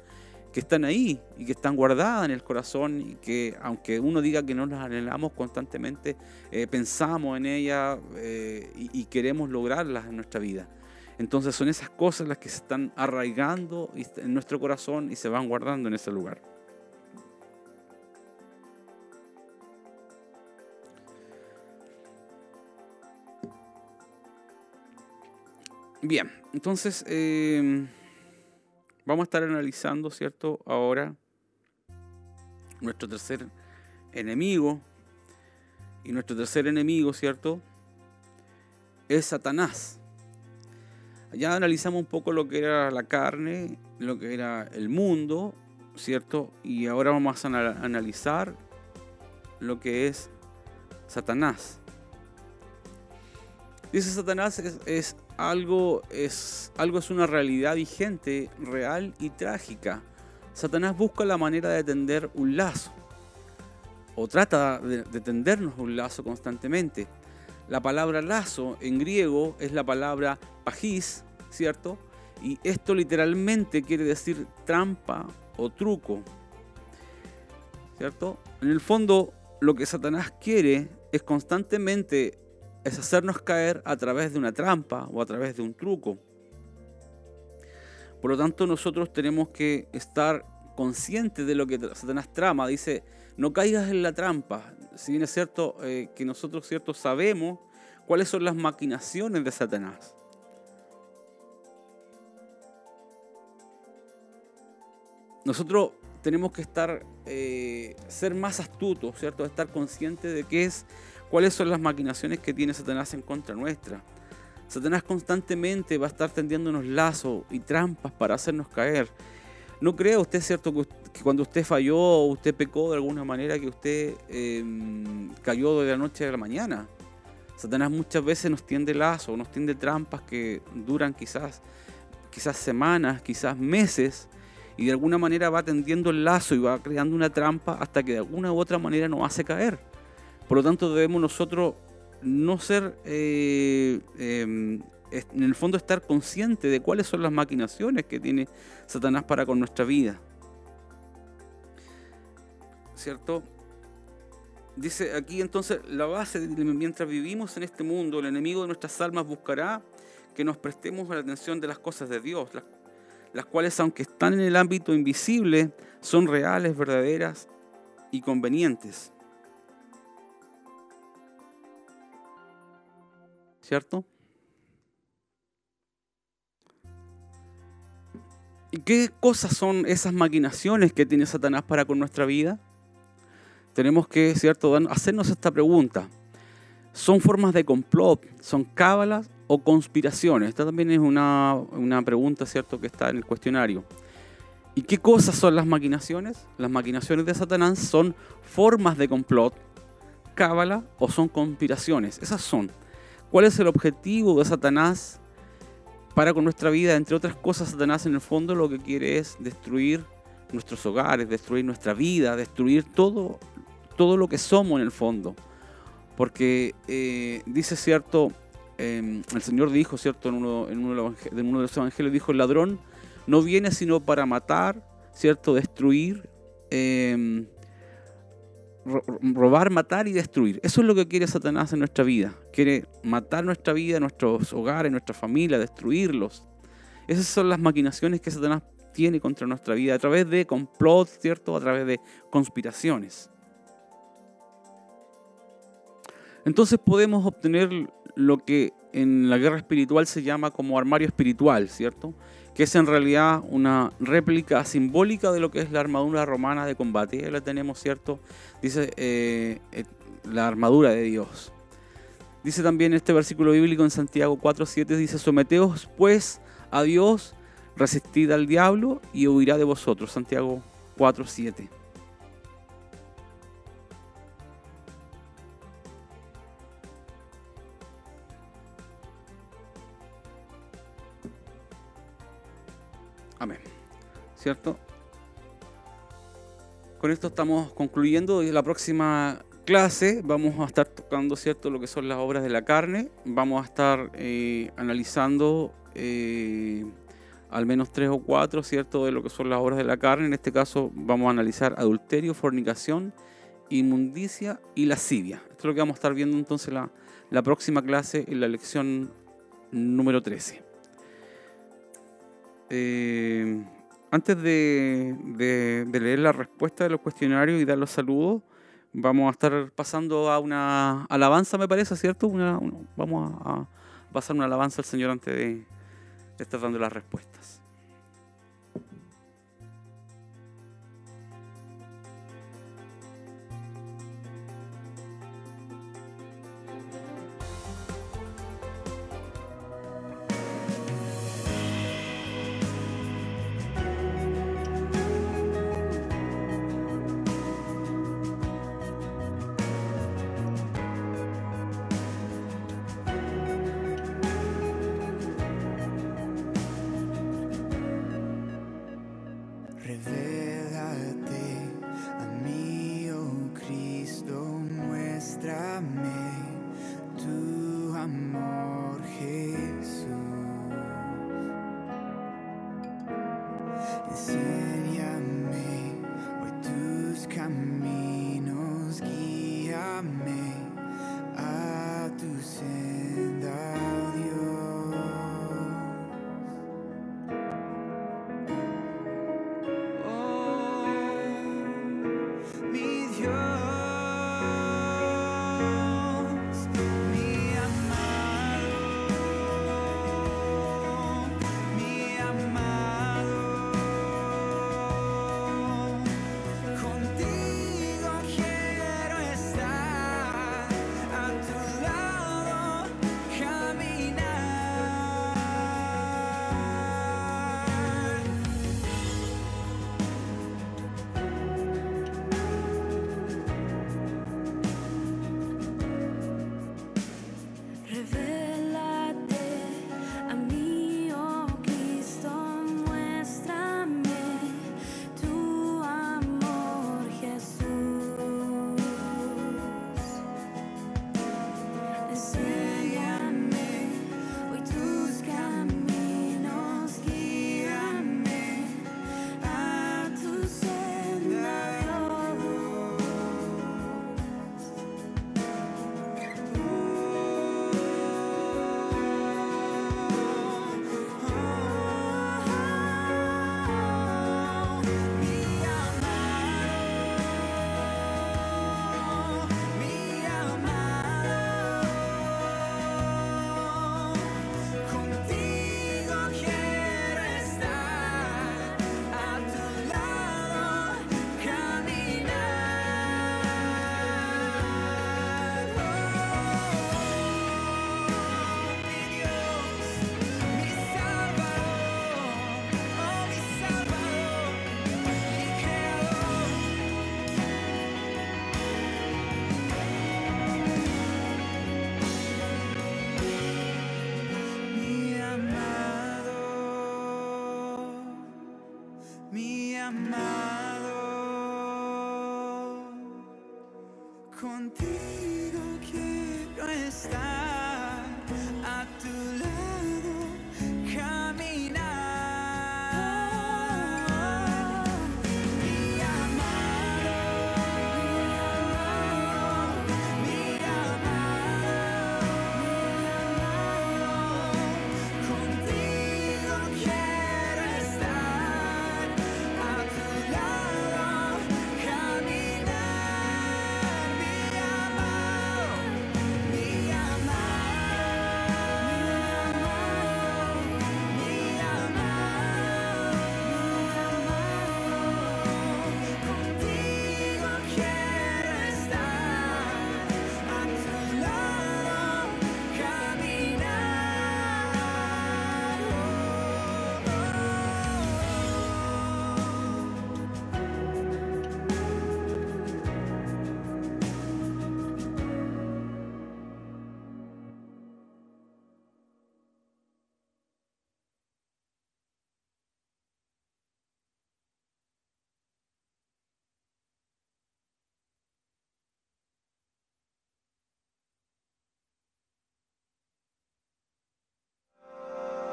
S2: que están ahí y que están guardadas en el corazón y que aunque uno diga que no las anhelamos constantemente, eh, pensamos en ellas eh, y, queremos lograrlas en nuestra vida. Entonces son esas cosas las que se están arraigando en nuestro corazón y se van guardando en ese lugar. Bien, entonces... Eh, Vamos a estar analizando, ¿cierto? Ahora nuestro tercer enemigo. Y nuestro tercer enemigo, ¿cierto? Es Satanás. Ya analizamos un poco lo que era la carne, lo que era el mundo, ¿cierto? Y ahora vamos a analizar lo que es Satanás. Dice Satanás es algo es, algo es una realidad vigente, real y trágica. Satanás busca la manera de tender un lazo o trata de, tendernos un lazo constantemente. La palabra lazo en griego es la palabra pagis, ¿cierto? Y esto literalmente quiere decir trampa o truco, ¿cierto? En el fondo, lo que Satanás quiere es constantemente es hacernos caer a través de una trampa o a través de un truco. Por lo tanto, nosotros tenemos que estar conscientes de lo que Satanás trama. Dice, no caigas en la trampa. Si bien es cierto eh, que nosotros cierto, sabemos cuáles son las maquinaciones de Satanás. Nosotros tenemos que estar, eh, ser más astutos, ¿cierto? Estar conscientes de qué es, cuáles son las maquinaciones que tiene Satanás en contra nuestra. Satanás constantemente va a estar tendiéndonos lazos y trampas para hacernos caer. ¿No cree usted, cierto, que, cuando usted falló o usted pecó de alguna manera, que usted em, cayó de la noche a la mañana? Satanás muchas veces nos tiende lazos, nos tiende trampas que duran quizás, quizás semanas, quizás meses, y de alguna manera va tendiendo el lazo y va creando una trampa hasta que de alguna u otra manera nos hace caer. Por lo tanto, debemos nosotros no ser, eh, em, en el fondo estar consciente de cuáles son las maquinaciones que tiene Satanás para con nuestra vida. ¿Cierto? Dice aquí entonces la base, mientras vivimos en este mundo, el enemigo de nuestras almas buscará que nos prestemos la atención de las cosas de Dios, las, las cuales aunque están en el ámbito invisible, son reales, verdaderas y convenientes. ¿Cierto? ¿Y qué cosas son esas maquinaciones que tiene Satanás para con nuestra vida? Tenemos que, ¿cierto?, hacernos esta pregunta. ¿Son formas de complot? ¿Son cábalas o conspiraciones? Esta también es una, una pregunta, ¿cierto?, que está en el cuestionario. ¿Y qué cosas son las maquinaciones? Las maquinaciones de Satanás son formas de complot, cábala o son conspiraciones. Esas son. ¿Cuál es el objetivo de Satanás para con nuestra vida? Entre otras cosas, Satanás en el fondo lo que quiere es destruir nuestros hogares, destruir nuestra vida, destruir todo, todo lo que somos en el fondo. Porque eh, dice cierto, em, el Señor dijo, cierto, en uno, de los evangelios, dijo, el ladrón no viene sino para matar, cierto, destruir, em, robar, matar y destruir. Eso es lo que quiere Satanás en nuestra vida. Quiere matar nuestra vida, nuestros hogares, nuestra familia, destruirlos. Esas son las maquinaciones que Satanás tiene contra nuestra vida a través de complots, ¿cierto? A través de conspiraciones. Entonces podemos obtener lo que en la guerra espiritual se llama como armario espiritual, ¿cierto? Que es en realidad una réplica simbólica de lo que es la armadura romana de combate. Ahí la tenemos, ¿cierto? Dice eh, eh, la armadura de Dios. Dice también este versículo bíblico en Santiago 4.7, dice, someteos pues a Dios, resistid al diablo y huirá de vosotros. Santiago 4.7. Amén. ¿Cierto? Con esto estamos concluyendo. Y la próxima clase vamos a estar tocando, ¿cierto?, lo que son las obras de la carne. Vamos a estar eh, analizando eh, al menos tres o cuatro, ¿cierto?, de lo que son las obras de la carne. En este caso vamos a analizar adulterio, fornicación, inmundicia y lascivia. Esto es lo que vamos a estar viendo entonces la, la próxima clase en la lección número 13. Eh, antes de, leer la respuesta de los cuestionarios y dar los saludos, vamos a estar pasando a una alabanza, me parece, ¿cierto? vamos a, pasar una alabanza al Señor antes de estar dando las respuestas.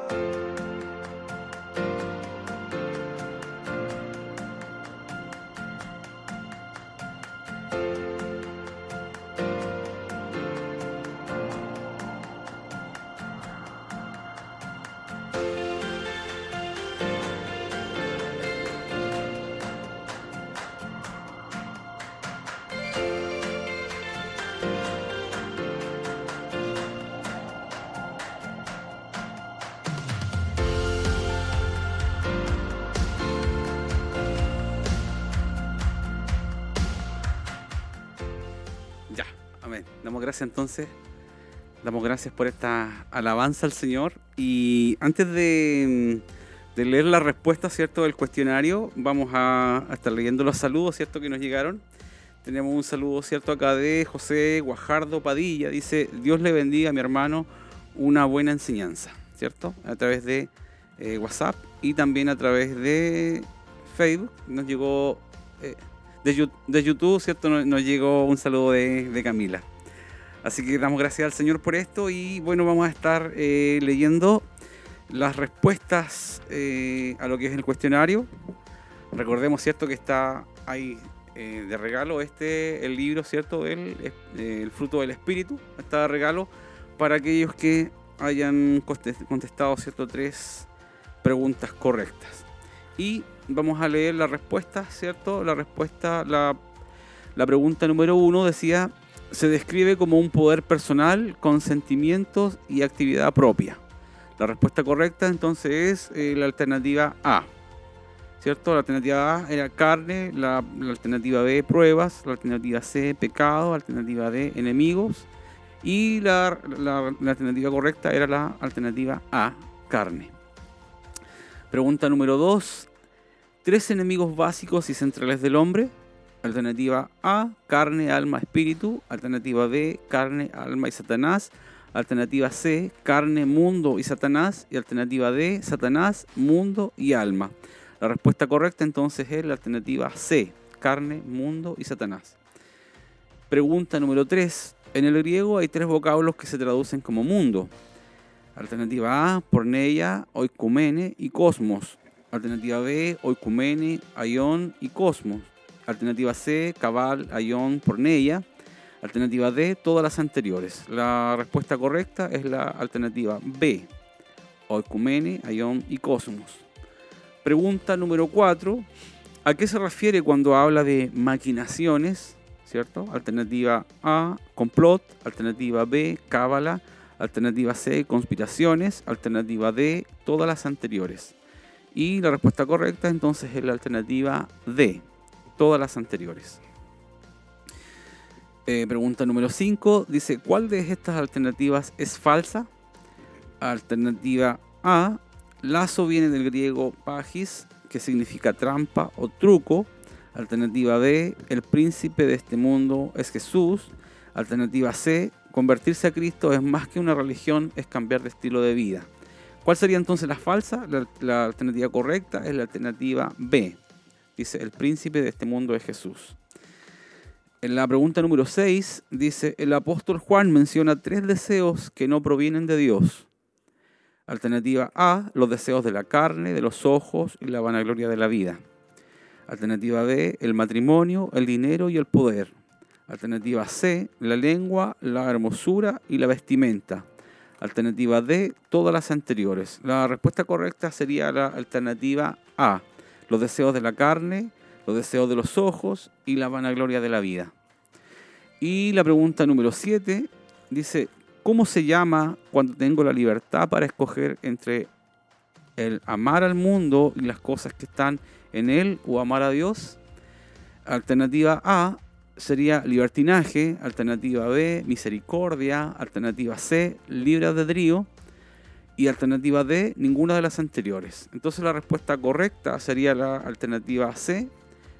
S2: Bye. Damos gracias entonces. Damos gracias por esta alabanza al Señor. Y antes de, leer la respuesta, ¿cierto?, del cuestionario, vamos a, estar leyendo los saludos, ¿cierto?, que nos llegaron. Tenemos un saludo, ¿cierto?, acá de José Guajardo Padilla. Dice, Dios le bendiga a mi hermano una buena enseñanza, ¿cierto? A través de eh, WhatsApp y también a través de Facebook. Nos llegó... Eh, de, YouTube, ¿cierto? Nos, llegó un saludo de Camila. Así que damos gracias al Señor por esto y bueno, vamos a estar eh, leyendo las respuestas eh, a lo que es el cuestionario. Recordemos, ¿cierto? Que está ahí eh, de regalo este, el libro, ¿cierto? Del el fruto del Espíritu. Está de regalo para aquellos que hayan contestado, ¿cierto? Tres preguntas correctas. Y vamos a leer la respuesta, ¿cierto? La respuesta, la, la pregunta número uno decía, se describe como un poder personal con sentimientos y actividad propia. La respuesta correcta entonces es eh, la alternativa A. ¿Cierto? La alternativa A era carne, la, alternativa B pruebas, la alternativa C pecado, la alternativa D enemigos y la, la alternativa correcta era la alternativa A carne. Pregunta número 2. Tres enemigos básicos y centrales del hombre. Alternativa A, carne, alma, espíritu. Alternativa B, carne, alma y Satanás. Alternativa C, carne, mundo y Satanás. Y alternativa D, Satanás, mundo y alma. La respuesta correcta entonces es la alternativa C, carne, mundo y Satanás. Pregunta número 3. En el griego hay tres vocablos que se traducen como mundo. Alternativa A, porneia, oikumene y cosmos. Alternativa B, oikumene, aion y cosmos. Alternativa C, cabal, ayón, porneia. Alternativa D, todas las anteriores. La respuesta correcta es la alternativa B, oikumene, ayón y cosmos. Pregunta número 4. ¿A qué se refiere cuando habla de maquinaciones? ¿Cierto? Alternativa A, complot. Alternativa B, cábala. Alternativa C, conspiraciones. Alternativa D, todas las anteriores. Y la respuesta correcta entonces es la alternativa D, todas las anteriores. Eh, pregunta número 5 dice, ¿cuál de estas alternativas es falsa? Alternativa A, lazo viene del griego pagis, que significa trampa o truco. Alternativa B, el príncipe de este mundo es Jesús. Alternativa C, convertirse a Cristo es más que una religión, es cambiar de estilo de vida. ¿Cuál sería entonces la falsa? La, la alternativa correcta es la alternativa B, Dice, el príncipe de este mundo es Jesús. En la pregunta número 6 dice, el apóstol Juan menciona tres deseos que no provienen de Dios. Alternativa A, los deseos de la carne, de los ojos y la vanagloria de la vida. Alternativa B, el matrimonio, el dinero y el poder. Alternativa C, la lengua, la hermosura y la vestimenta. Alternativa D, todas las anteriores. La respuesta correcta sería la alternativa A, los deseos de la carne, los deseos de los ojos y la vanagloria de la vida. Y la pregunta número 7 dice, ¿cómo se llama cuando tengo la libertad para escoger entre el amar al mundo y las cosas que están en él o amar a Dios? Alternativa A sería libertinaje, alternativa B, misericordia, alternativa C, libre albedrío y alternativa D, ninguna de las anteriores. Entonces la respuesta correcta sería la alternativa C,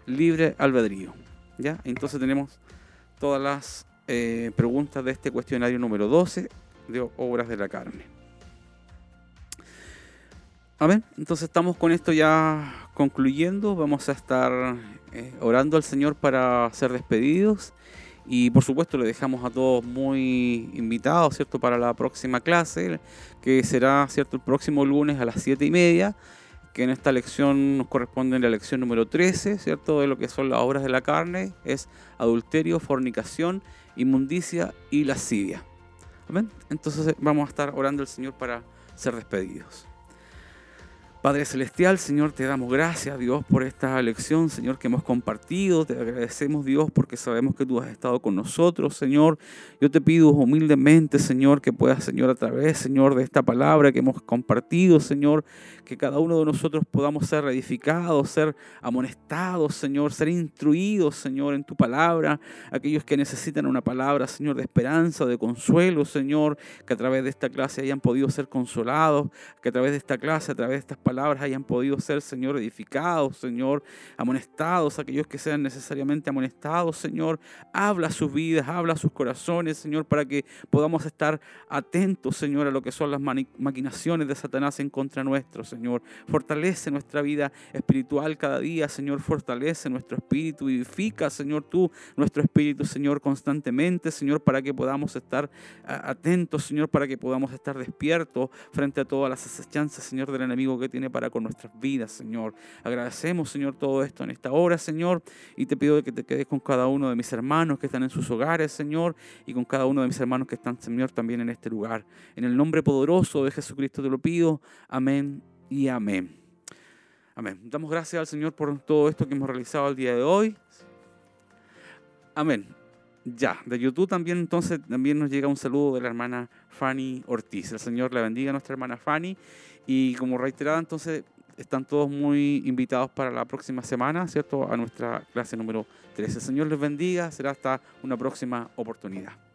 S2: libre albedrío. ¿Ya? Entonces tenemos todas las eh, preguntas de este cuestionario número 12 de obras de la carne. A ver, entonces estamos con esto ya concluyendo. Vamos a estar eh, orando al Señor para ser despedidos y por supuesto le dejamos a todos muy invitados, ¿cierto? Para la próxima clase, que será, ¿cierto? El próximo lunes a las 7 y media, que en esta lección nos corresponde la lección número 13, ¿cierto? De lo que son las obras de la carne, es adulterio, fornicación, inmundicia y lascivia. Entonces vamos a estar orando al Señor para ser despedidos. Padre Celestial, Señor, te damos gracias, Dios, por esta lección, Señor, que hemos compartido. Te agradecemos, Dios, porque sabemos que tú has estado con nosotros, Señor. Yo te pido humildemente, Señor, que puedas, Señor, a través, Señor, de esta palabra que hemos compartido, Señor, que cada uno de nosotros podamos ser reedificados, ser amonestados, Señor, ser instruidos, Señor, en tu palabra. Aquellos que necesitan una palabra, Señor, de esperanza, de consuelo, Señor, que a través de esta clase hayan podido ser consolados, que a través de esta clase, a través de estas palabras hayan podido ser, Señor, edificados, Señor, amonestados, aquellos que sean necesariamente amonestados, Señor. Habla sus vidas, habla sus corazones, Señor, para que podamos estar atentos, Señor, a lo que son las maquinaciones de Satanás en contra nuestro, Señor. Fortalece nuestra vida espiritual cada día, Señor. Fortalece nuestro espíritu, vivifica, Señor, tú, nuestro espíritu, Señor, constantemente, Señor, para que podamos estar atentos, Señor, para que podamos estar despiertos frente a todas las asechanzas, Señor, del enemigo que tiene para con nuestras vidas, Señor. Agradecemos, Señor, todo esto en esta hora, Señor, y te pido que te quedes con cada uno de mis hermanos que están en sus hogares, Señor, y con cada uno de mis hermanos que están, Señor, también en este lugar. En el nombre poderoso de Jesucristo te lo pido. Amén y amén. Amén. Damos gracias al Señor por todo esto que hemos realizado el día de hoy. Amén. Ya, de YouTube también entonces también nos llega un saludo de la hermana Fanny Ortiz. El Señor la bendiga a nuestra hermana Fanny. Y como reiterada, entonces están todos muy invitados para la próxima semana, ¿cierto? A nuestra clase número 13. El Señor les bendiga. Será hasta una próxima oportunidad.